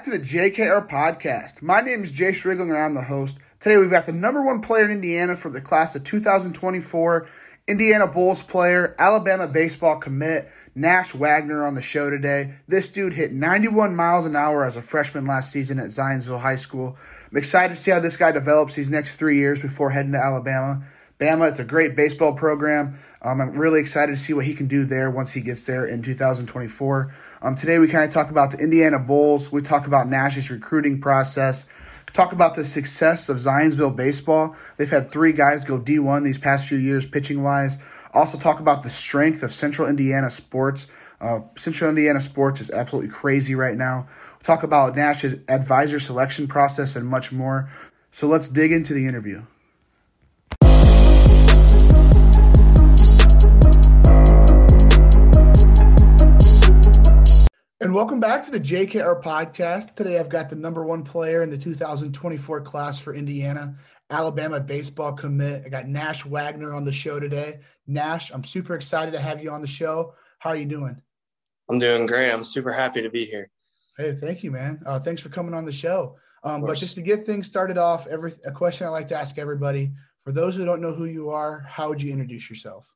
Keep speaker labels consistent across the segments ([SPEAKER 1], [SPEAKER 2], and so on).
[SPEAKER 1] Back to the JKR podcast. My name is Jayce Riegling and I'm the host. Today we've got the number one player in Indiana for the class of 2024, Indiana Bulls player, Alabama baseball commit, Nash Wagner on the show today. This dude hit 91 miles an hour as a freshman last season at Zionsville High School. I'm excited to see how this guy develops these next three years before heading to Alabama. Bama, it's a great baseball program. Um, I'm really excited to see what he can do there once he gets there in 2024. Um, today we kind of talk about the Indiana Bulls. We talk about Nash's recruiting process. Talk about the success of Zionsville baseball. They've had three guys go D1 these past few years, pitching wise. Also talk about the strength of Central Indiana sports. Uh, Central Indiana sports is absolutely crazy right now. Talk about Nash's advisor selection process and much more. So let's dig into the interview. And welcome back to the JKR podcast. Today I've got the number one player in the 2024 class for Indiana, Alabama baseball commit. I got Nash Wagner on the show today. Nash, I'm super excited to have you on the show. How are you doing?
[SPEAKER 2] I'm doing great. I'm super happy to be here.
[SPEAKER 1] Hey, thank you, man. Uh, thanks for coming on the show. Um, but just to get things started off, every a question I like to ask everybody: for those who don't know who you are, how would you introduce yourself?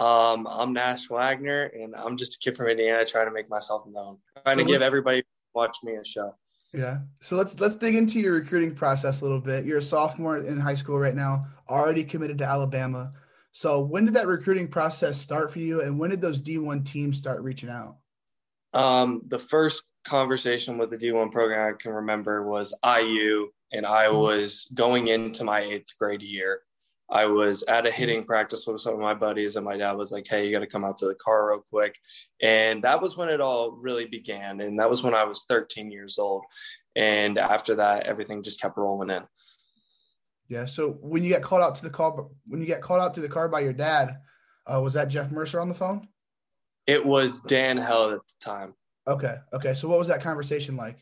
[SPEAKER 2] Um, I'm Nash Wagner, and I'm just a kid from Indiana trying to make myself known, trying so to give everybody watch me a show.
[SPEAKER 1] Yeah. So let's let's dig into your recruiting process a little bit. You're a sophomore in high school right now, already committed to Alabama. So when did that recruiting process start for you, and when did those D1 teams start reaching out?
[SPEAKER 2] Um, the first conversation with the D1 program I can remember was IU, and I mm-hmm. was going into my eighth grade year. I was at a mm-hmm. hitting practice with some of my buddies, and my dad was like, Hey, you got to come out to the car real quick. And that was when it all really began. And that was when I was 13 years old. And after that, everything just kept rolling in.
[SPEAKER 1] Yeah. So when you get called out to the car, when you get called out to the car by your dad, uh, was that Jeff Mercer on the phone?
[SPEAKER 2] It was Dan Held at the time.
[SPEAKER 1] Okay. Okay. So what was that conversation like?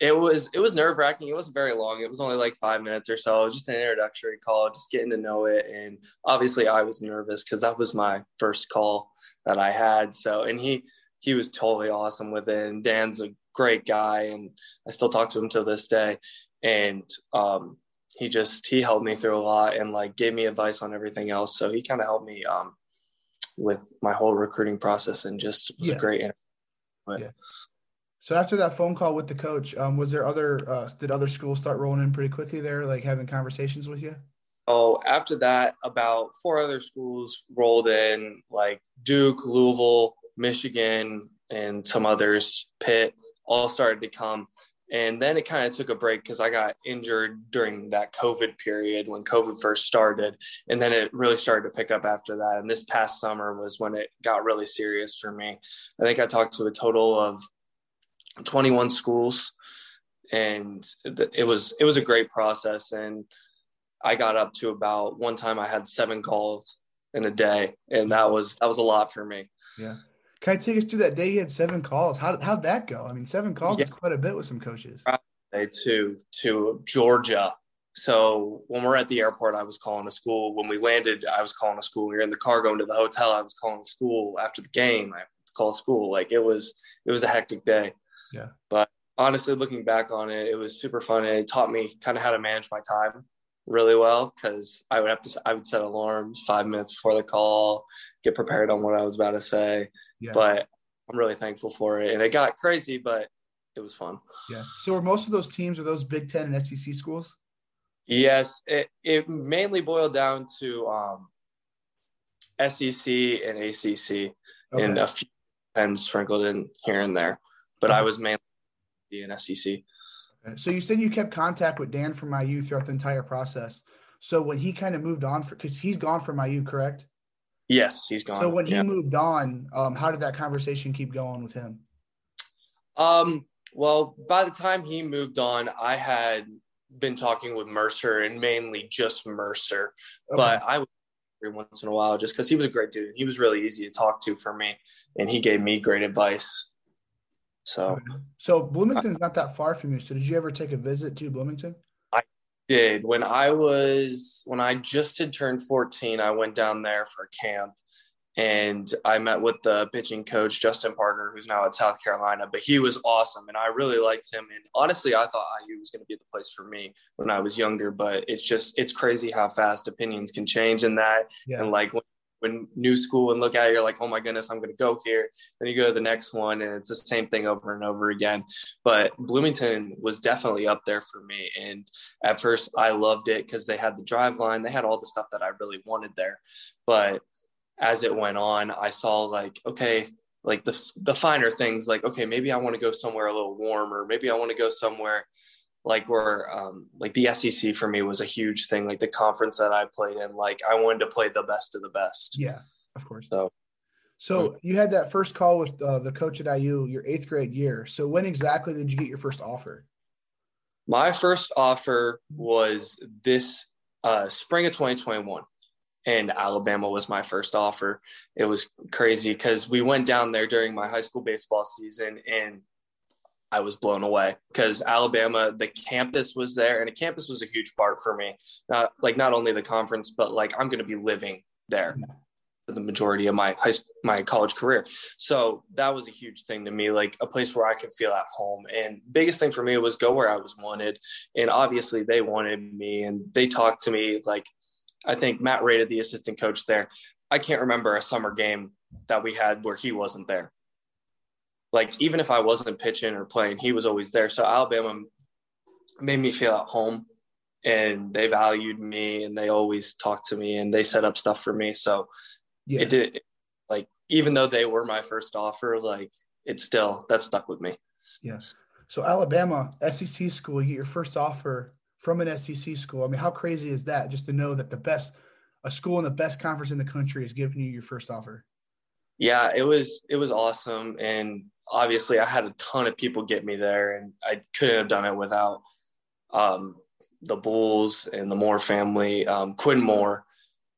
[SPEAKER 2] It was it was nerve wracking. It wasn't very long. It was only like five minutes or so. Just an introductory call, just getting to know it. And obviously, I was nervous because that was my first call that I had. So, and he he was totally awesome with it. And Dan's a great guy, and I still talk to him till this day. And um, he just he helped me through a lot and like gave me advice on everything else. So he kind of helped me um, with my whole recruiting process and just was yeah. a great. But,
[SPEAKER 1] yeah. So after that phone call with the coach, um, was there other uh, did other schools start rolling in pretty quickly there, like having conversations with you?
[SPEAKER 2] Oh, after that, about four other schools rolled in, like Duke, Louisville, Michigan, and some others. Pitt all started to come, and then it kind of took a break because I got injured during that COVID period when COVID first started, and then it really started to pick up after that. And this past summer was when it got really serious for me. I think I talked to a total of 21 schools and it was it was a great process. And i got up to about one time i had seven calls in a day and that was that was a lot for me.
[SPEAKER 1] Yeah. Can i take us through that day you had seven calls? How how'd that go? I mean seven calls yeah. is quite a bit with some coaches.
[SPEAKER 2] To to georgia. So when we're at the airport i was calling a school. When we landed i was calling a school. We were in the car going to the hotel. I was calling a school after the game. I call school. Like it was it was a hectic day
[SPEAKER 1] yeah.
[SPEAKER 2] But honestly, looking back on it, it was super fun. And it taught me kind of how to manage my time really well because I would have to, I would set alarms five minutes before the call, get prepared on what I was about to say. Yeah. But I'm really thankful for it. And it got crazy, but it was fun.
[SPEAKER 1] Yeah. So are most of those teams are those Big Ten and SEC schools?
[SPEAKER 2] Yes. It, it mainly boiled down to um, SEC and ACC okay. and a few pens sprinkled in here and there but I was mainly in SEC.
[SPEAKER 1] So you said you kept contact with Dan from IU throughout the entire process. So when he kind of moved on for because he's gone from IU, correct?
[SPEAKER 2] Yes, he's gone.
[SPEAKER 1] So when he moved on, um, how did that conversation keep going with him?
[SPEAKER 2] Um, Well, by the time he moved on, I had been talking with Mercer and mainly just Mercer, okay. but I would every once in a while just because he was a great dude. He was really easy to talk to for me, and he gave me great advice. So,
[SPEAKER 1] so Bloomington's not that far from you. So, did you ever take a visit to Bloomington?
[SPEAKER 2] I did. When I was when I just had turned fourteen, I went down there for a camp, and I met with the pitching coach Justin Parker, who's now at South Carolina. But he was awesome, and I really liked him. And honestly, I thought IU was going to be the place for me when I was younger. But it's just it's crazy how fast opinions can change in that. Yeah. And like when, when new school and look at it, you're like, oh my goodness, I'm going to go here. Then you go to the next one, and it's the same thing over and over again. But Bloomington was definitely up there for me. And at first, I loved it because they had the Driveline, they had all the stuff that I really wanted there. But as it went on, I saw like, okay, like the, the finer things, like, okay, maybe I want to go somewhere a little warmer. Maybe I want to go somewhere like where, um, like the SEC for me was a huge thing, like the conference that I played in, like I wanted to play the best of the best.
[SPEAKER 1] Yeah, of course.
[SPEAKER 2] So,
[SPEAKER 1] so you had that first call with uh, the coach at IU your eighth grade year. So when exactly did you get your first offer?
[SPEAKER 2] My first offer was this uh, spring of 2021 and Alabama was my first offer. It was crazy because we went down there during my high school baseball season and I was blown away because Alabama, the campus was there and the campus was a huge part for me. Not like not only the conference, but like I'm going to be living there for the majority of my high my college career. So that was a huge thing to me, like a place where I could feel at home. And biggest thing for me was go where I was wanted. And obviously they wanted me and they talked to me like I think Matt Reida the assistant coach there. I can't remember a summer game that we had where he wasn't there. Like even if I wasn't pitching or playing, he was always there. So Alabama made me feel at home and they valued me and they always talked to me and they set up stuff for me. So yeah. it did like even though they were my first offer, like it still that stuck with me.
[SPEAKER 1] Yes. So Alabama SEC school, you get your first offer from an SEC school. I mean, how crazy is that just to know that the best, a school in the best conference in the country is giving you your first offer?
[SPEAKER 2] Yeah, it was, it was awesome. And obviously I had a ton of people get me there and I couldn't have done it without um, the Bulls and the Moore family. Um, Quinn Moore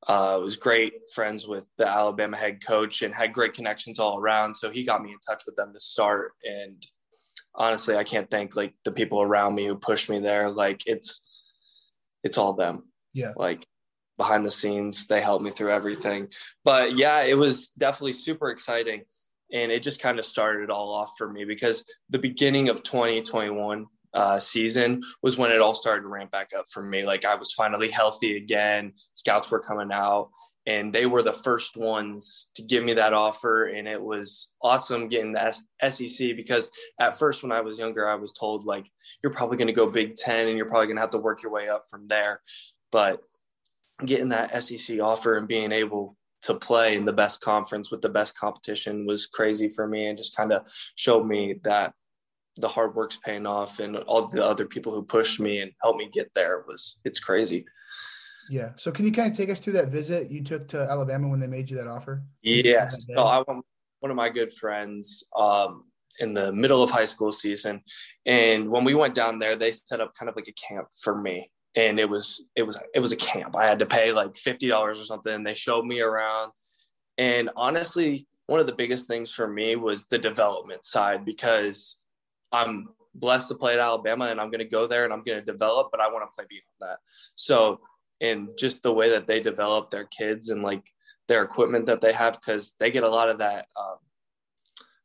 [SPEAKER 2] uh, was great friends with the Alabama head coach and had great connections all around. So he got me in touch with them to start. And honestly, I can't thank like the people around me who pushed me there. Like it's, it's all them.
[SPEAKER 1] Yeah.
[SPEAKER 2] Like behind the scenes, they helped me through everything. But yeah, it was definitely super exciting. And it just kind of started it all off for me because the beginning of 2021 uh, season was when it all started to ramp back up for me. Like I was finally healthy again. Scouts were coming out and they were the first ones to give me that offer and it was awesome getting the SEC because at first when I was younger I was told like you're probably going to go Big 10 and you're probably going to have to work your way up from there but getting that SEC offer and being able to play in the best conference with the best competition was crazy for me and just kind of showed me that the hard work's paying off and all the other people who pushed me and helped me get there was it's crazy.
[SPEAKER 1] Yeah. So can you kind of take us through that visit you took to Alabama when they made you that offer?
[SPEAKER 2] Yes. So I went one of my good friends um, in the middle of high school season, and when we went down there, they set up kind of like a camp for me, and it was it was it was a camp. I had to pay like fifty dollars or something. They showed me around, and honestly, one of the biggest things for me was the development side because I'm blessed to play at Alabama and I'm going to go there and I'm going to develop, but I want to play beyond that. So and just the way that they develop their kids and like their equipment that they have because they get a lot of that um,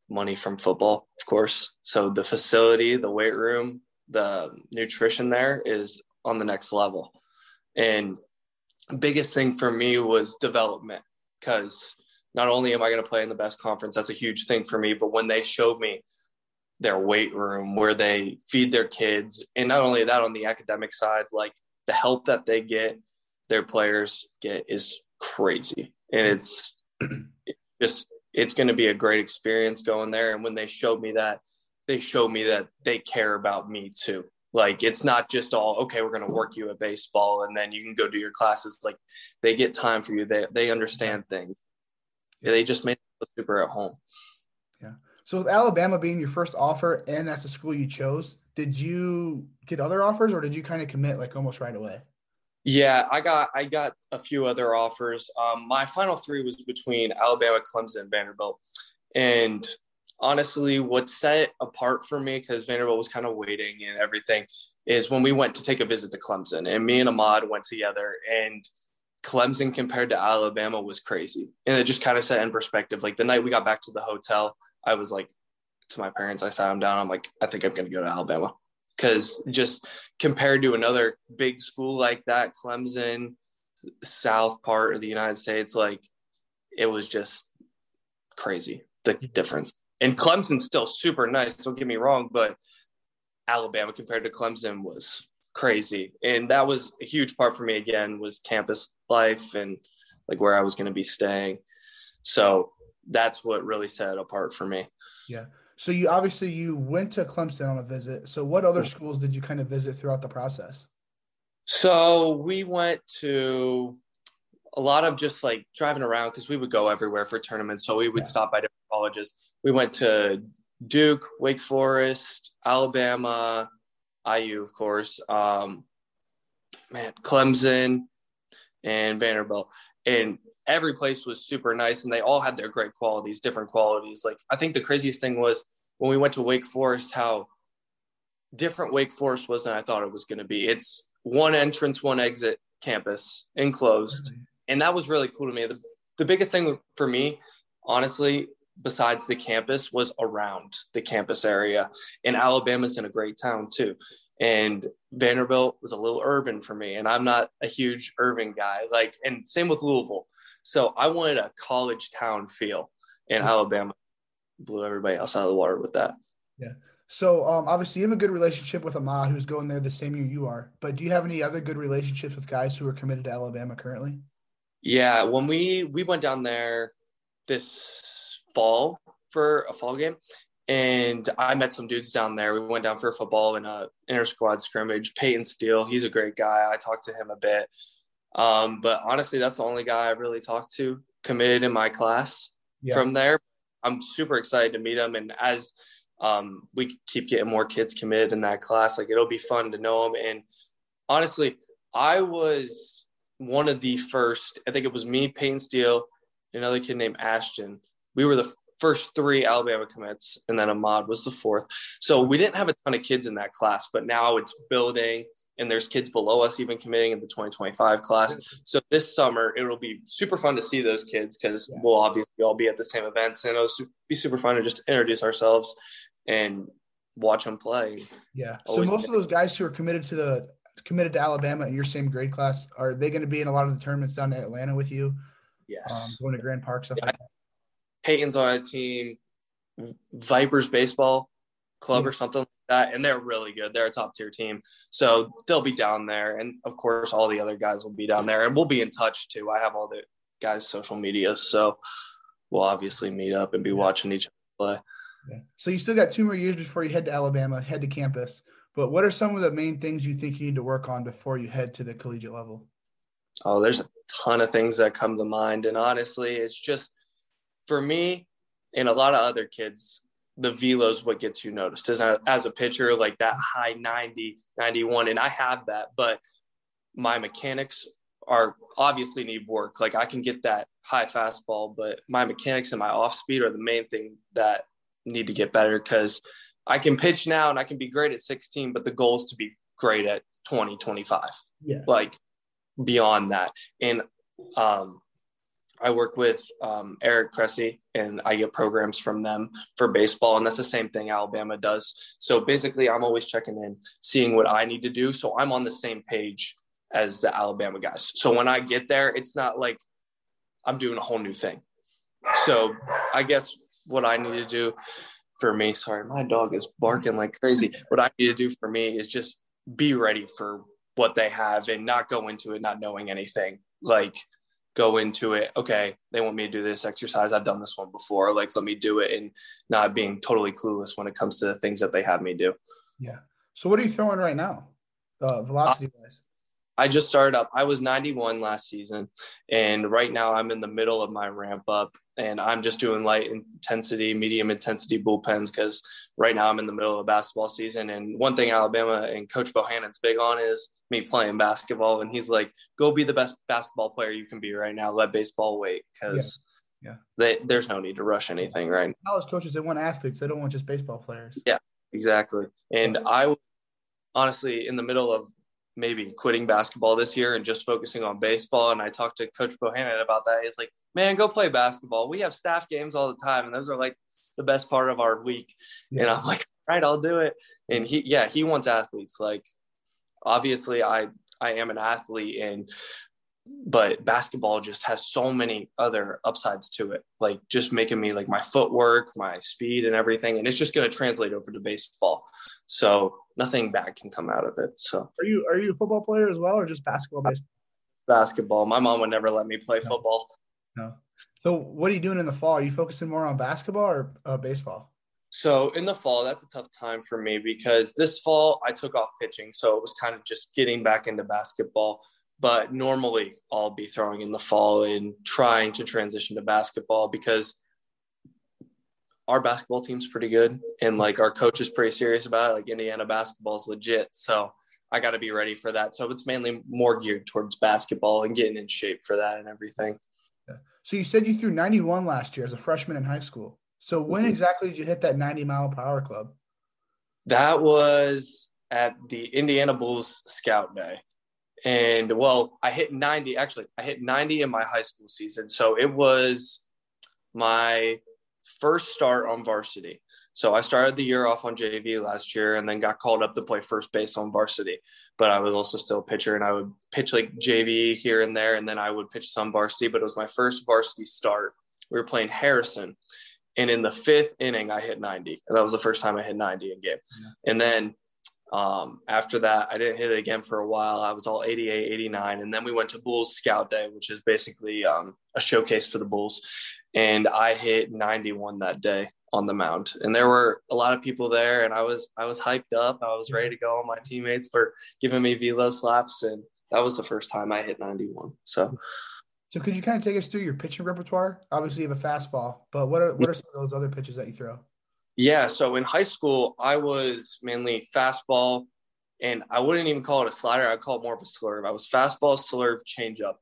[SPEAKER 2] money from football, of course. So the facility, the weight room, the nutrition there is on the next level. And biggest thing for me was development because not only am I going to play in the best conference, that's a huge thing for me, but when they showed me their weight room where they feed their kids, and not only that on the academic side, like the help that they get, their players get is crazy. And it's, just, it's going to be a great experience going there. And when they showed me that, they showed me that they care about me too. Like it's not just all okay. We're going to work you at baseball, and then you can go do your classes. Like they get time for you. They they understand things. They just make it super at home.
[SPEAKER 1] Yeah. So with Alabama being your first offer and that's the school you chose, did you get other offers or did you kind of commit like almost right away?
[SPEAKER 2] Yeah, I got I got a few other offers. Um, my final three was between Alabama, Clemson, and Vanderbilt. And honestly, what set apart for me because Vanderbilt was kind of waiting and everything is when we went to take a visit to Clemson, and me and Ahmad went together, and Clemson compared to Alabama was crazy, and it just kind of set in perspective. Like the night we got back to the hotel, I was like to my parents, I sat them down. I'm like, I think I'm going to go to Alabama because just compared to another big school like that, Clemson, South part of the United States, like it was just crazy the mm-hmm. difference. And Clemson's still super nice. Don't get me wrong, but Alabama compared to Clemson was crazy, and that was a huge part for me. Again, was campus life and like where I was going to be staying. So that's what really set it apart for me.
[SPEAKER 1] Yeah. So you obviously you went to Clemson on a visit. So what other schools did you kind of visit throughout the process?
[SPEAKER 2] So we went to a lot of just like driving around because we would go everywhere for tournaments. So we would yeah. stop by different colleges. We went to Duke, Wake Forest, Alabama, IU, of course, um, man, Clemson, and Vanderbilt. And every place was super nice and they all had their great qualities, different qualities. Like I think the craziest thing was when we went to Wake Forest, how different Wake Forest was than I thought it was going to be. It's one entrance, one exit campus, enclosed. And that was really cool to me. The, the biggest thing for me, honestly, besides the campus, was around the campus area. And Alabama's in a great town too and Vanderbilt was a little urban for me, and I'm not a huge urban guy. Like, and same with Louisville. So I wanted a college town feel, and mm-hmm. Alabama blew everybody else out of the water with that.
[SPEAKER 1] Yeah. So um, obviously you have a good relationship with Ahmad, who's going there the same year you are. But do you have any other good relationships with guys who are committed to Alabama currently?
[SPEAKER 2] Yeah, when we we went down there this fall for a fall game, and I met some dudes down there. We went down for a football in a inter squad scrimmage. Peyton Steele, he's a great guy. I talked to him a bit, um, but honestly, that's the only guy I really talked to committed in my class. Yeah. From there, I'm super excited to meet him, and as um, we keep getting more kids committed in that class, like it'll be fun to know him. And honestly, I was one of the first. I think it was me, Peyton Steele, another kid named Ashton. We were the first three Alabama commits, and then Ahmad was the fourth. So we didn't have a ton of kids in that class, but now it's building, and there's kids below us even committing in the 2025 class. So this summer, it'll be super fun to see those kids because yeah. we'll obviously all be at the same events, and it'll be super fun to just introduce ourselves and watch them play.
[SPEAKER 1] Yeah. So most of those guys who are committed to the committed to Alabama in your same grade class, are they going to be in a lot of the tournaments down in Atlanta with you?
[SPEAKER 2] Yes. Um,
[SPEAKER 1] going to Grand Park stuff yeah. like that.
[SPEAKER 2] Peyton's on a team, Vipers baseball club hmm. or something like that, and they're really good. They're a top tier team, so they'll be down there, and of course, all the other guys will be down there, and we'll be in touch too. I have all the guys' social media, so we'll obviously meet up and be watching each other play.
[SPEAKER 1] Yeah. So you still got two more years before you head to Alabama, head to campus. But what are some of the main things you think you need to work on before you head to the collegiate level?
[SPEAKER 2] Oh, there's a ton of things that come to mind, and honestly, it's just for me and a lot of other kids, the velo is what gets you noticed as a, as a pitcher, like that high 90, 91. And I have that, but my mechanics are obviously need work. Like I can get that high fastball, but my mechanics and my off speed are the main thing that need to get better because I can pitch now and I can be great at 16, but the goal is to be great at 20, 25.
[SPEAKER 1] Yeah.
[SPEAKER 2] Like beyond that. And um, I work with um, Eric Cressey and I get programs from them for baseball. And that's the same thing Alabama does. So basically, I'm always checking in, seeing what I need to do. So I'm on the same page as the Alabama guys. So when I get there, it's not like I'm doing a whole new thing. So I guess what I need to do for me, sorry, my dog is barking like crazy. What I need to do for me is just be ready for what they have and not go into it not knowing anything. Like, go into it okay they want me to do this exercise i've done this one before like let me do it and not being totally clueless when it comes to the things that they have me do
[SPEAKER 1] yeah so what are you throwing right now uh, velocity wise
[SPEAKER 2] I just started up. I was 91 last season, and right now I'm in the middle of my ramp up. And I'm just doing light intensity, medium intensity bullpens because right now I'm in the middle of basketball season. And one thing Alabama and Coach Bohannon's big on is me playing basketball. And he's like, go be the best basketball player you can be right now. Let baseball wait because yeah. yeah. They, there's no need to rush anything, right?
[SPEAKER 1] College coaches, they want athletes. They don't want just baseball players.
[SPEAKER 2] Yeah, exactly. And I honestly, in the middle of maybe quitting basketball this year and just focusing on baseball. And I talked to Coach Bohannon about that. He's like, man, go play basketball. We have staff games all the time, and those are like the best part of our week. Yeah. And I'm like, all right, I'll do it. And he, yeah, he wants athletes. Like, obviously, I I am an athlete, and but basketball just has so many other upsides to it like just making me like my footwork my speed and everything and it's just going to translate over to baseball so nothing bad can come out of it so.
[SPEAKER 1] Are you are you a football player as well or just basketball baseball
[SPEAKER 2] basketball. My mom would never let me play no. football.
[SPEAKER 1] No. So what are you doing in the fall? Are you focusing more on basketball or uh, baseball?
[SPEAKER 2] So in the fall, that's a tough time for me because this fall I took off pitching. So it was kind of just getting back into basketball. But normally I'll be throwing in the fall and trying to transition to basketball because our basketball team's pretty good and like our coach is pretty serious about it. Like Indiana basketball is legit. So I got to be ready for that. So it's mainly more geared towards basketball and getting in shape for that and everything.
[SPEAKER 1] Yeah. So you said you threw 91 last year as a freshman in high school. So when mm-hmm. exactly did you hit that 90 mile per hour club?
[SPEAKER 2] That was at the Indiana Bulls scout day. And well, I hit 90 actually. I hit 90 in my high school season. So it was my first start on varsity. So I started the year off on JV last year and then got called up to play first base on varsity. But I was also still a pitcher and I would pitch like JV here and there and then I would pitch some varsity, but it was my first varsity start. We were playing Harrison. And in the fifth inning, I hit 90. And that was the first time I hit 90 in game. Yeah. And then um, after that, I didn't hit it again for a while. I was all 88, 89. And then we went to Bulls Scout Day, which is basically um, a showcase for the Bulls. And I hit 91 that day on the mound. And there were a lot of people there and I was I was hyped up. I was ready to go. My teammates were giving me velo slaps and that was the first time I hit 91. So
[SPEAKER 1] so could you kind of take us through your pitching repertoire? Obviously you have a fastball, but what are what are some of those other pitches that you throw?
[SPEAKER 2] Yeah. So in high school, I was mainly fastball, and I wouldn't even call it a slider. I'd call it more of a slurve. I was fastball, slurve, changeup,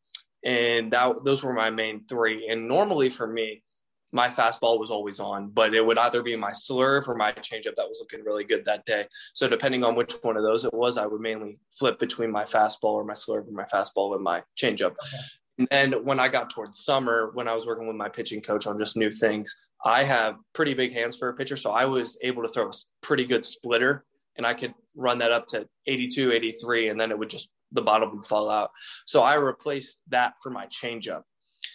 [SPEAKER 2] and that those were my main three. And normally for me, my fastball was always on, but it would either be my slurve or my changeup that was looking really good that day. So depending on which one of those it was, I would mainly flip between my fastball or my slurve or my fastball and my changeup. Okay. And then when I got towards summer, when I was working with my pitching coach on just new things, I have pretty big hands for a pitcher. So I was able to throw a pretty good splitter and I could run that up to 82, 83, and then it would just, the bottom would fall out. So I replaced that for my changeup.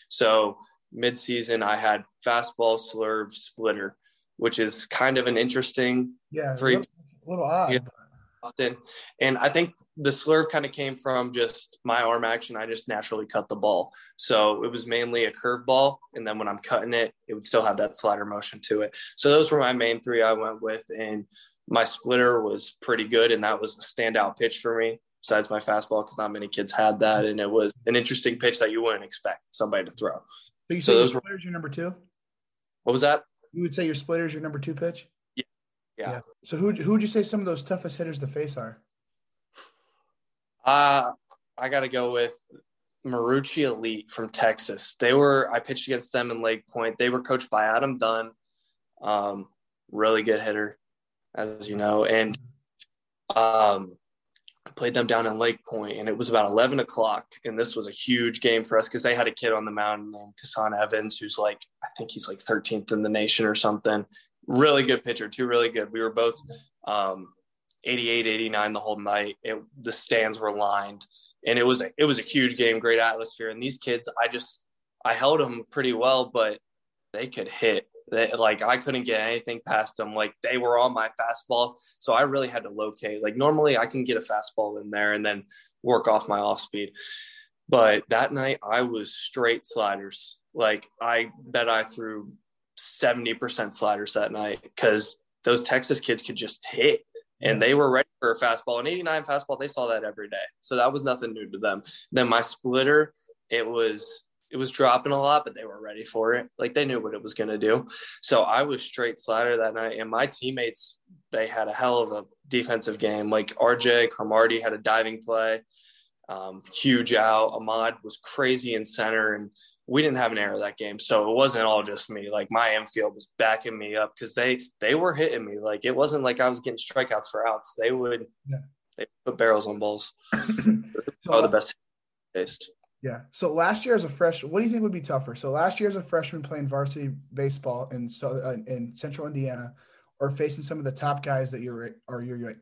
[SPEAKER 2] So midseason, I had fastball, slurve, splitter, which is kind of an interesting
[SPEAKER 1] yeah, three. A little odd. Yeah,
[SPEAKER 2] often. And I think the slurve kind of came from just my arm action. I just naturally cut the ball. So it was mainly a curveball. And then when I'm cutting it, it would still have that slider motion to it. So those were my main three I went with. And my splitter was pretty good. And that was a standout pitch for me, besides my fastball, because not many kids had that. And it was an interesting pitch that you wouldn't expect somebody to throw.
[SPEAKER 1] So you say so those your splitter's were, your number two?
[SPEAKER 2] What was that?
[SPEAKER 1] You would say your splitter's your number two pitch?
[SPEAKER 2] Yeah. Yeah. yeah.
[SPEAKER 1] So who who would you say some of those toughest hitters to face are?
[SPEAKER 2] Uh, I got to go with Marucci Elite from Texas. They were I pitched against them in Lake Point. They were coached by Adam Dunn, um, really good hitter, as you know, and um, played them down in Lake Point, and it was about eleven o'clock, and this was a huge game for us because they had a kid on the mound named Kasan Evans, who's like I think he's like 13th in the nation or something. Really good pitcher, too. Really good. We were both um, 88 89 the whole night it, the stands were lined. And it was it was a huge game great atmosphere. And these kids i just i held them pretty well but they could hit. They, like i couldn't get anything past them like they were on my fastball. So i really had to locate like normally i can get a fastball in there and then work off my off speed. But that night i was straight sliders. Like i bet i threw 70% sliders that night because those texas kids could just hit and they were ready for a fastball. An 89 fastball, they saw that every day. So that was nothing new to them. Then my splitter, it was it was dropping a lot, but they were ready for it. Like they knew what it was going to do. So I was straight slider that night, and my teammates they had a hell of a defensive game. Like RJ Cromartie had a diving play, um, huge out. Ahmad was crazy in center, and we didn't have an error that game. So it wasn't all just me. Like my infield was backing me up because they they were hitting me. Like it wasn't like I was getting strikeouts for outs. They would yeah. they put barrels on balls. so, the best taste.
[SPEAKER 1] Yeah. So last year as a freshman, what do you think would be tougher? So last year as a freshman playing varsity baseball in so uh, in Central Indiana, or facing some of the top guys that you're are your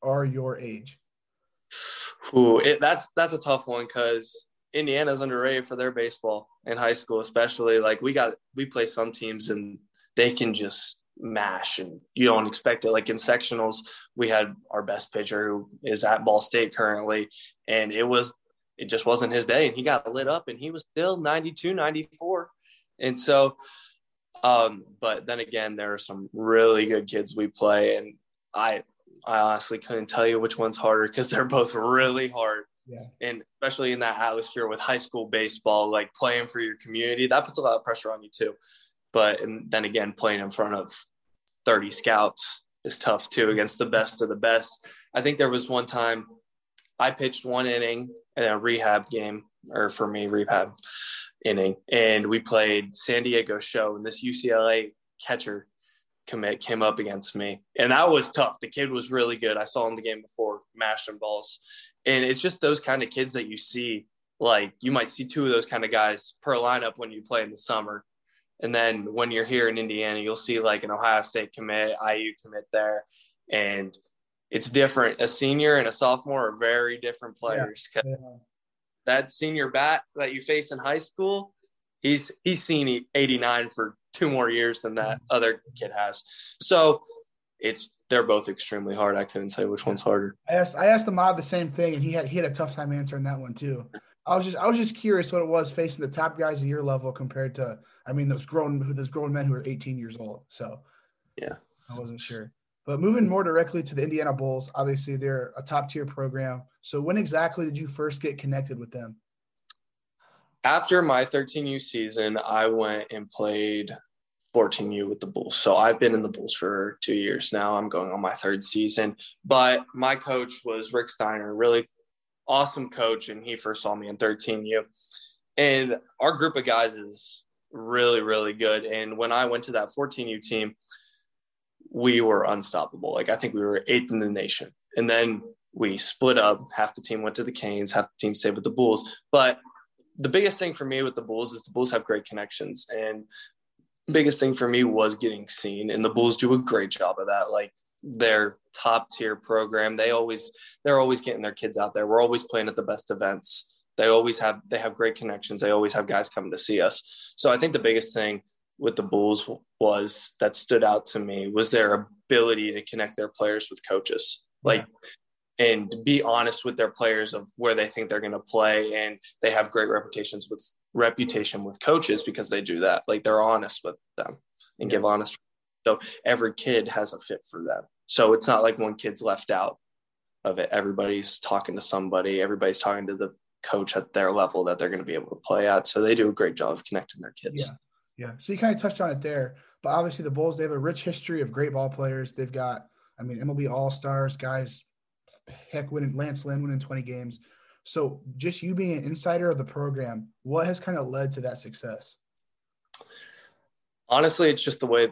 [SPEAKER 1] are your age.
[SPEAKER 2] Ooh, it, that's that's a tough one because Indiana's underrated for their baseball in high school, especially. Like we got we play some teams and they can just mash and you don't expect it. Like in sectionals, we had our best pitcher who is at Ball State currently, and it was it just wasn't his day and he got lit up and he was still 92 94 and so um but then again there are some really good kids we play and i i honestly couldn't tell you which one's harder because they're both really hard
[SPEAKER 1] yeah.
[SPEAKER 2] and especially in that atmosphere with high school baseball like playing for your community that puts a lot of pressure on you too but and then again playing in front of 30 scouts is tough too against the best of the best i think there was one time I pitched one inning in a rehab game, or for me, rehab inning, and we played San Diego show, and this UCLA catcher commit came up against me, and that was tough. The kid was really good. I saw him the game before, mashing balls, and it's just those kind of kids that you see. Like you might see two of those kind of guys per lineup when you play in the summer, and then when you're here in Indiana, you'll see like an Ohio State commit, IU commit there, and it's different. A senior and a sophomore are very different players. Yeah. Yeah. That senior bat that you face in high school, he's he's seen 89 for two more years than that mm-hmm. other kid has. So it's they're both extremely hard. I couldn't say which one's harder.
[SPEAKER 1] I asked I asked Ahmad the same thing, and he had he had a tough time answering that one too. I was just I was just curious what it was facing the top guys of your level compared to I mean those grown those grown men who are 18 years old. So
[SPEAKER 2] yeah,
[SPEAKER 1] I wasn't sure. But moving more directly to the Indiana Bulls, obviously they're a top tier program. So when exactly did you first get connected with them?
[SPEAKER 2] After my 13U season, I went and played 14U with the Bulls. So I've been in the Bulls for two years now. I'm going on my third season. But my coach was Rick Steiner, really awesome coach, and he first saw me in 13U. And our group of guys is really, really good. And when I went to that 14U team, we were unstoppable. Like I think we were eighth in the nation. And then we split up. Half the team went to the Canes, half the team stayed with the Bulls. But the biggest thing for me with the Bulls is the Bulls have great connections. And biggest thing for me was getting seen. And the Bulls do a great job of that. Like their top tier program. They always they're always getting their kids out there. We're always playing at the best events. They always have they have great connections. They always have guys coming to see us. So I think the biggest thing with the Bulls was that stood out to me was their ability to connect their players with coaches. Like and be honest with their players of where they think they're going to play and they have great reputations with reputation with coaches because they do that. Like they're honest with them and give honest so every kid has a fit for them. So it's not like one kid's left out of it. Everybody's talking to somebody. Everybody's talking to the coach at their level that they're going to be able to play at. So they do a great job of connecting their kids.
[SPEAKER 1] Yeah. Yeah. So you kind of touched on it there, but obviously the Bulls they have a rich history of great ball players. They've got, I mean, MLB All Stars guys, heck, winning Lance Lynn winning 20 games. So just you being an insider of the program, what has kind of led to that success?
[SPEAKER 2] Honestly, it's just the way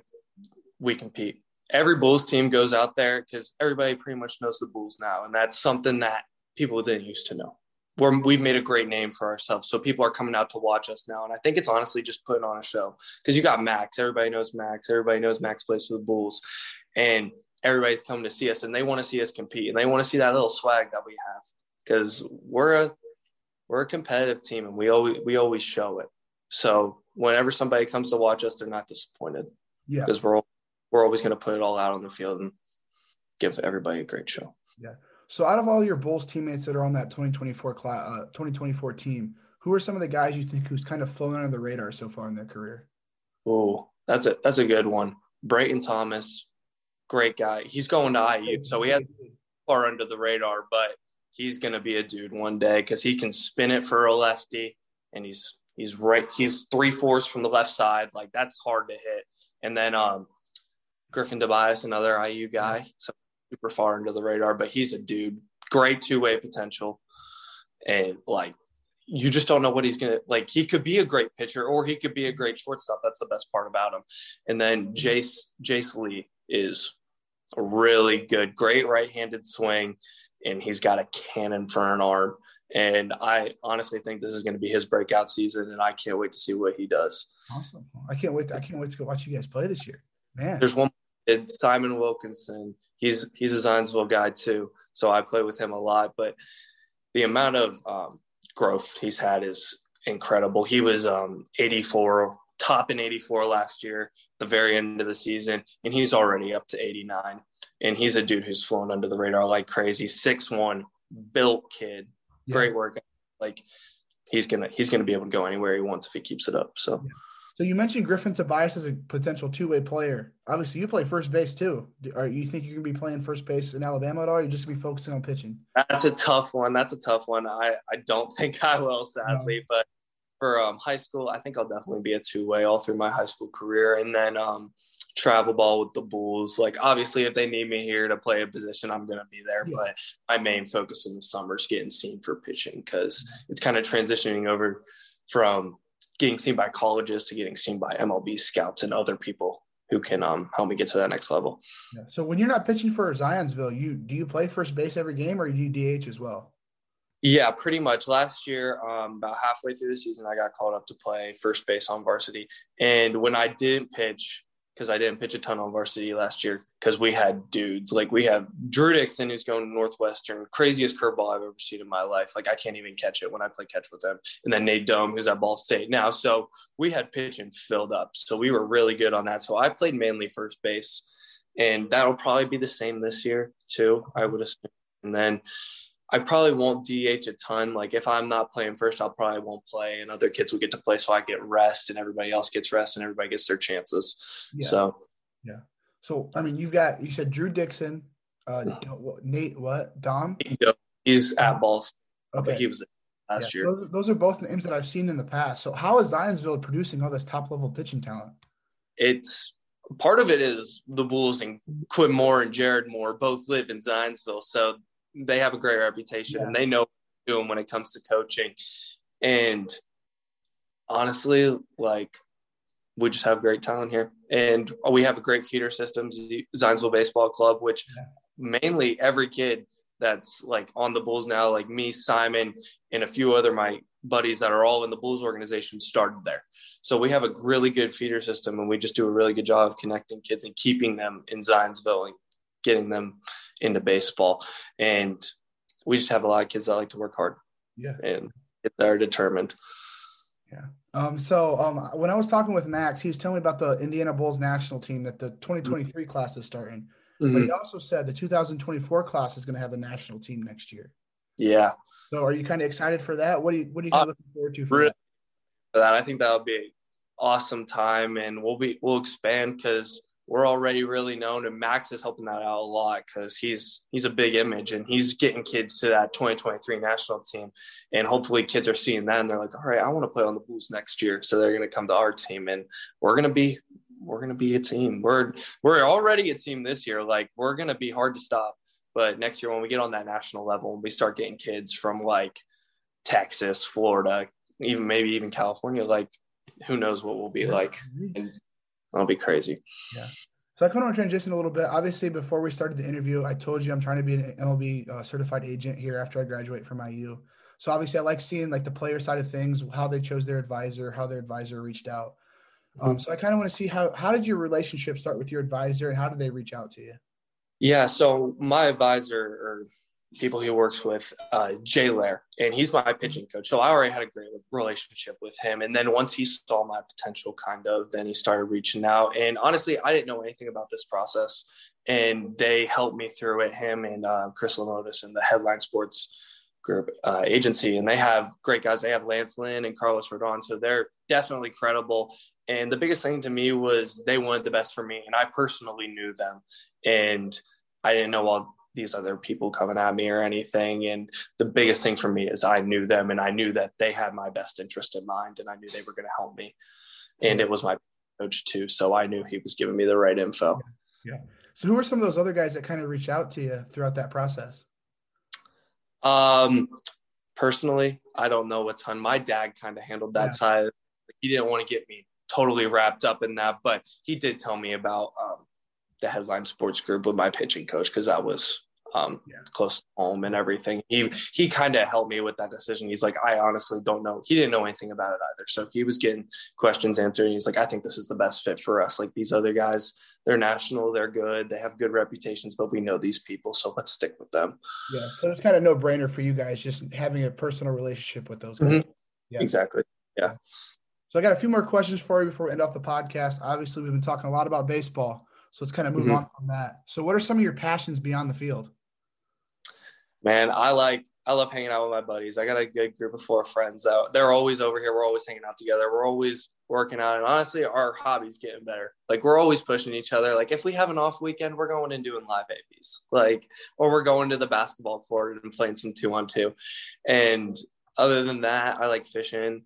[SPEAKER 2] we compete. Every Bulls team goes out there because everybody pretty much knows the Bulls now, and that's something that people didn't used to know we're, we've made a great name for ourselves. So people are coming out to watch us now. And I think it's honestly just putting on a show because you got Max. Everybody knows Max. Everybody knows Max plays for the Bulls. And everybody's coming to see us and they want to see us compete and they want to see that little swag that we have because we're a we're a competitive team and we always we always show it. So whenever somebody comes to watch us, they're not disappointed.
[SPEAKER 1] Yeah.
[SPEAKER 2] Because we're we're always going to put it all out on the field and give everybody a great show.
[SPEAKER 1] Yeah. So, out of all your Bulls teammates that are on that 2024 class, uh, 2024 team, who are some of the guys you think who's kind of flown under the radar so far in their career?
[SPEAKER 2] Oh, that's a that's a good one. Brayton Thomas, great guy. He's going to IU, so he has far under the radar, but he's going to be a dude one day because he can spin it for a lefty, and he's He's right. He's three fours from the left side. Like that's hard to hit. And then um, Griffin Tobias, another IU guy, so super far into the radar, but he's a dude. Great two way potential, and like you just don't know what he's gonna like. He could be a great pitcher, or he could be a great shortstop. That's the best part about him. And then Jace Jace Lee is a really good, great right handed swing, and he's got a cannon for an arm. And I honestly think this is going to be his breakout season, and I can't wait to see what he does.
[SPEAKER 1] Awesome! I can't wait. To, I can't wait to go watch you guys play this year, man.
[SPEAKER 2] There's one kid, Simon Wilkinson. He's he's a Zionsville guy too, so I play with him a lot. But the amount of um, growth he's had is incredible. He was um, 84, top in 84 last year, the very end of the season, and he's already up to 89. And he's a dude who's flown under the radar like crazy. Six one, built kid, yeah. great work. Like he's gonna he's gonna be able to go anywhere he wants if he keeps it up. So.
[SPEAKER 1] Yeah. So you mentioned Griffin Tobias as a potential two-way player. Obviously, you play first base too. Are you think you're gonna be playing first base in Alabama at all? Or you just gonna be focusing on pitching?
[SPEAKER 2] That's a tough one. That's a tough one. I I don't think I will, sadly. No. But for um, high school, I think I'll definitely be a two-way all through my high school career, and then um, travel ball with the Bulls. Like obviously, if they need me here to play a position, I'm gonna be there. Yeah. But my main focus in the summer is getting seen for pitching because it's kind of transitioning over from getting seen by colleges to getting seen by MLB scouts and other people who can um, help me get to that next level.
[SPEAKER 1] Yeah. So when you're not pitching for Zionsville, you do you play first base every game or do you DH as well?
[SPEAKER 2] Yeah, pretty much. Last year, um, about halfway through the season, I got called up to play first base on varsity. And when I didn't pitch, because I didn't pitch a ton on varsity last year because we had dudes like we have Drew Dixon who's going to Northwestern, craziest curveball I've ever seen in my life. Like I can't even catch it when I play catch with him. And then Nate Dohm who's at Ball State now. So we had pitching filled up. So we were really good on that. So I played mainly first base, and that'll probably be the same this year too. I would assume. And then I probably won't DH a ton. Like if I'm not playing first, I'll probably won't play, and other kids will get to play, so I get rest, and everybody else gets rest, and everybody gets their chances. Yeah. So,
[SPEAKER 1] yeah. So I mean, you've got you said Drew Dixon, uh, Nate what Dohm?
[SPEAKER 2] He's at Ball. Okay, he was last
[SPEAKER 1] yeah.
[SPEAKER 2] year.
[SPEAKER 1] Those, those, are both names that I've seen in the past. So how is Zionsville producing all this top level pitching talent?
[SPEAKER 2] It's part of it is the Bulls and Quinn Moore and Jared Moore both live in Zionsville, so they have a great reputation yeah. and they know what they're doing when it comes to coaching. And honestly, like we just have great talent here. And we have a great feeder system, Zionsville Baseball Club, which yeah. mainly every kid that's like on the Bulls now, like me, Simon, and a few other my buddies that are all in the Bulls organization started there. So we have a really good feeder system and we just do a really good job of connecting kids and keeping them in Zionsville and getting them into baseball. And we just have a lot of kids that like to work hard.
[SPEAKER 1] Yeah.
[SPEAKER 2] And they're determined.
[SPEAKER 1] Yeah. Um, so um, when I was talking with Max, he was telling me about the Indiana Bulls national team that the 2023 mm-hmm. class is starting. Mm-hmm. But he also said the 2024 class is going to have a national team next year.
[SPEAKER 2] Yeah.
[SPEAKER 1] So are you kind of excited for that? What are you What are you uh, looking forward to for
[SPEAKER 2] really
[SPEAKER 1] that?
[SPEAKER 2] That? I think that'll be an awesome time, and we'll be we'll expand because we're already really known and max is helping that out a lot because he's he's a big image and he's getting kids to that 2023 national team and hopefully kids are seeing that and they're like all right i want to play on the bulls next year so they're going to come to our team and we're going to be we're going to be a team. We're we're already a team this year like we're going to be hard to stop but next year when we get on that national level and we start getting kids from like texas florida even maybe even california like who knows what we'll be like mm-hmm. and That'll be crazy.
[SPEAKER 1] Yeah. So I kind of want to transition a little bit. Obviously, before we started the interview, I told you I'm trying to be an MLB uh, certified agent here after I graduate from IU. So obviously, I like seeing like the player side of things, how they chose their advisor, how their advisor reached out. Um, mm-hmm. so I kind of want to see how how did your relationship start with your advisor, and how did they reach out to you?
[SPEAKER 2] Yeah. So my advisor, or people he works with, uh, Jay Lair, and he's my pitching coach. So I already had a great relationship with him. And then once he saw my potential, kind of, then he started reaching out. And honestly, I didn't know anything about this process, and they helped me through it. Him and uh, Chris Lamotis and the Headline Sports Group uh, agency, and they have great guys. They have Lance Lynn and Carlos Rodon, so they're definitely credible. And the biggest thing to me was they wanted the best for me, and I personally knew them, and I didn't know all these other people coming at me or anything. And the biggest thing for me is I knew them and I knew that they had my best interest in mind and I knew they were going to help me. And it was my coach too. So I knew he was giving me the right info.
[SPEAKER 1] Yeah. So who are some of those other guys that kind of reached out to you throughout that process?
[SPEAKER 2] Um, personally, I don't know a ton. My dad kind of handled that yeah. side. He didn't want to get me totally wrapped up in that, but he did tell me about um, the headline sports group with my pitching coach because that was um, yeah. close to home and everything. He he kind of helped me with that decision. He's like, I honestly don't know. He didn't know anything about it either, so he was getting questions answered. And he's like, I think this is the best fit for us. Like these other guys, they're national, they're good, they have good reputations, but we know these people, so let's stick with them.
[SPEAKER 1] Yeah, so it's kind of no brainer for you guys just having a personal relationship with those guys. Mm-hmm.
[SPEAKER 2] Yeah, exactly. Yeah.
[SPEAKER 1] So I got a few more questions for you before we end off the podcast. Obviously, we've been talking a lot about baseball. So let's kind of move mm-hmm. on from that. So, what are some of your passions beyond the field?
[SPEAKER 2] Man, I like I love hanging out with my buddies. I got a good group of four friends out. They're always over here. We're always hanging out together. We're always working out. And honestly, our hobbies getting better. Like we're always pushing each other. Like if we have an off weekend, we're going and doing live ABs. Like, or we're going to the basketball court and playing some two on two. And other than that, I like fishing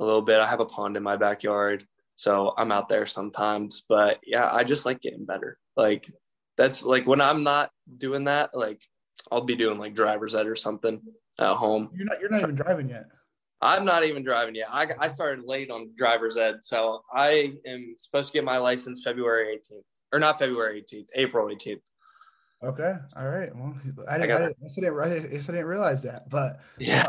[SPEAKER 2] a little bit. I have a pond in my backyard. So I'm out there sometimes, but yeah, I just like getting better. Like that's like when I'm not doing that, like I'll be doing like driver's ed or something at home.
[SPEAKER 1] You're not you're not even driving yet.
[SPEAKER 2] I'm not even driving yet. I, I started late on driver's ed, so I am supposed to get my license February 18th, or not February 18th, April 18th.
[SPEAKER 1] Okay, all right. Well, I didn't. I, I, didn't, I, didn't, I, didn't, I didn't realize that, but
[SPEAKER 2] yeah,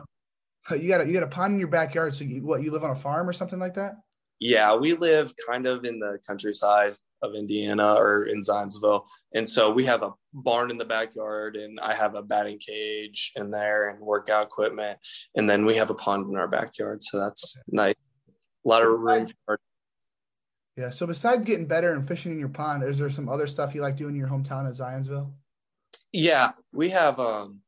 [SPEAKER 1] uh, you got a you got a pond in your backyard. So you, what you live on a farm or something like that?
[SPEAKER 2] Yeah, we live kind of in the countryside of Indiana or in Zionsville. And so we have a barn in the backyard and I have a batting cage in there and workout equipment. And then we have a pond in our backyard. So that's nice. A lot of room for
[SPEAKER 1] yeah. So besides getting better and fishing in your pond, is there some other stuff you like doing in your hometown of Zionsville?
[SPEAKER 2] Yeah, we have um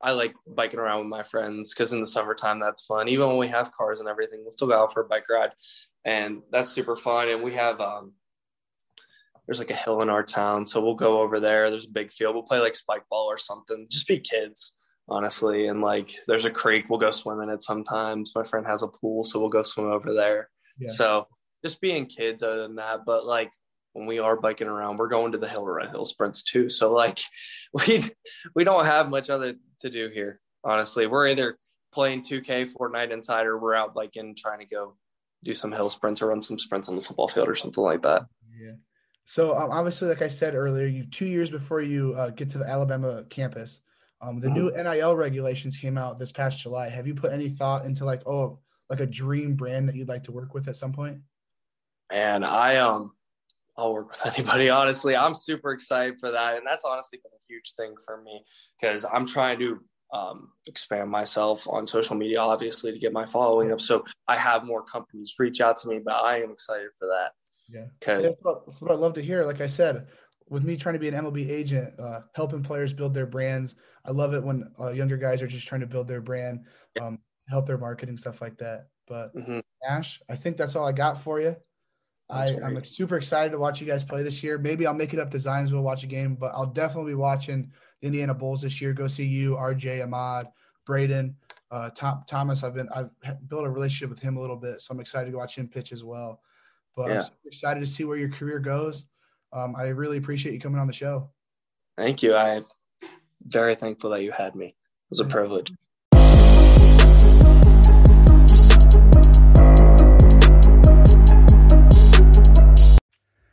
[SPEAKER 2] I like biking around with my friends because in the summertime that's fun. Even when we have cars and everything, we'll still go out for a bike ride, and that's super fun. And we have um, there's like a hill in our town, so we'll go over there. There's a big field. We'll play like spike ball or something. Just be kids, honestly. And like there's a creek. We'll go swim in it sometimes. My friend has a pool, so we'll go swim over there. Yeah. So just being kids, other than that, but like when we are biking around, we're going to the hill to run hill sprints too. So like we we don't have much other to do here. Honestly, we're either playing 2K Fortnite inside or we're out biking trying to go do some hill sprints or run some sprints on the football field or something like that.
[SPEAKER 1] Yeah. So um, obviously, like I said earlier, you two years before you uh, get to the Alabama campus, um, the mm-hmm. new NIL regulations came out this past July. Have you put any thought into like oh like a dream brand that you'd like to work with at some point?
[SPEAKER 2] Man, I um I'll work with anybody. Honestly, I'm super excited for that, and that's honestly been a huge thing for me because I'm trying to um, expand myself on social media, obviously, to get my following up. So I have more companies reach out to me, but I am excited for that.
[SPEAKER 1] Yeah, okay. That's what, that's what I love to hear. Like I said, with me trying to be an MLB agent, uh, helping players build their brands. I love it when uh, younger guys are just trying to build their brand, um, help their marketing stuff like that. But mm-hmm. Nash, I think that's all I got for you. I, am super excited to watch you guys play this year. Maybe I'll make it up to Zionsville, watch a game, but I'll definitely be watching the Indiana Bulls this year. Go see you, RJ, Ahmad, Braden, uh, Tom, Thomas. I've been I've built a relationship with him a little bit, so I'm excited to watch him pitch as well. But yeah. I'm super excited to see where your career goes. Um, I really appreciate you coming on the show.
[SPEAKER 2] Thank you. I'm very thankful that you had me. It was a privilege.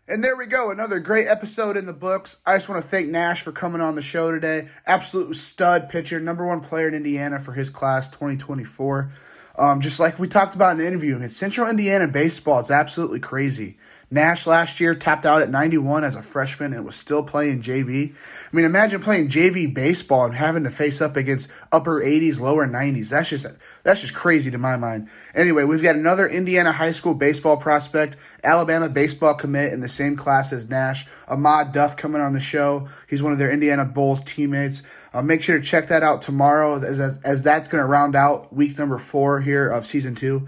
[SPEAKER 1] And there we go, another great episode in the books. I just want to thank Nash for coming on the show today. Absolute stud pitcher, number one player in Indiana for his class 2024. Um, just like we talked about in the interview, in Central Indiana baseball, is absolutely crazy. Nash last year tapped out at 91 as a freshman and was still playing JV. I mean, imagine playing JV baseball and having to face up against upper 80s, lower 90s. That's just that's just crazy to my mind. Anyway, we've got another Indiana high school baseball prospect, Alabama baseball commit in the same class as Nash, Ahmad Duff coming on the show. He's one of their Indiana Bulls teammates. Uh, make sure to check that out tomorrow as, as, as that's going to round out week number four here of season two.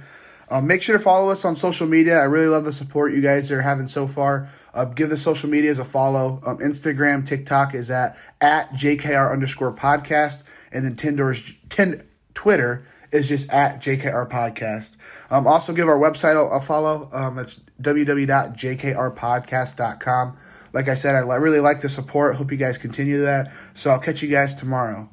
[SPEAKER 1] Um, make sure to follow us on social media. I really love the support you guys are having so far. Uh, give the social medias a follow. Um, Instagram, TikTok is at at JKR underscore podcast, and then Tinder's Tind, Twitter is just at JKR podcast. Um, also give our website a, a follow. Um, it's www.jkrpodcast.com. Like I said, I really like the support. Hope you guys continue that. So I'll catch you guys tomorrow.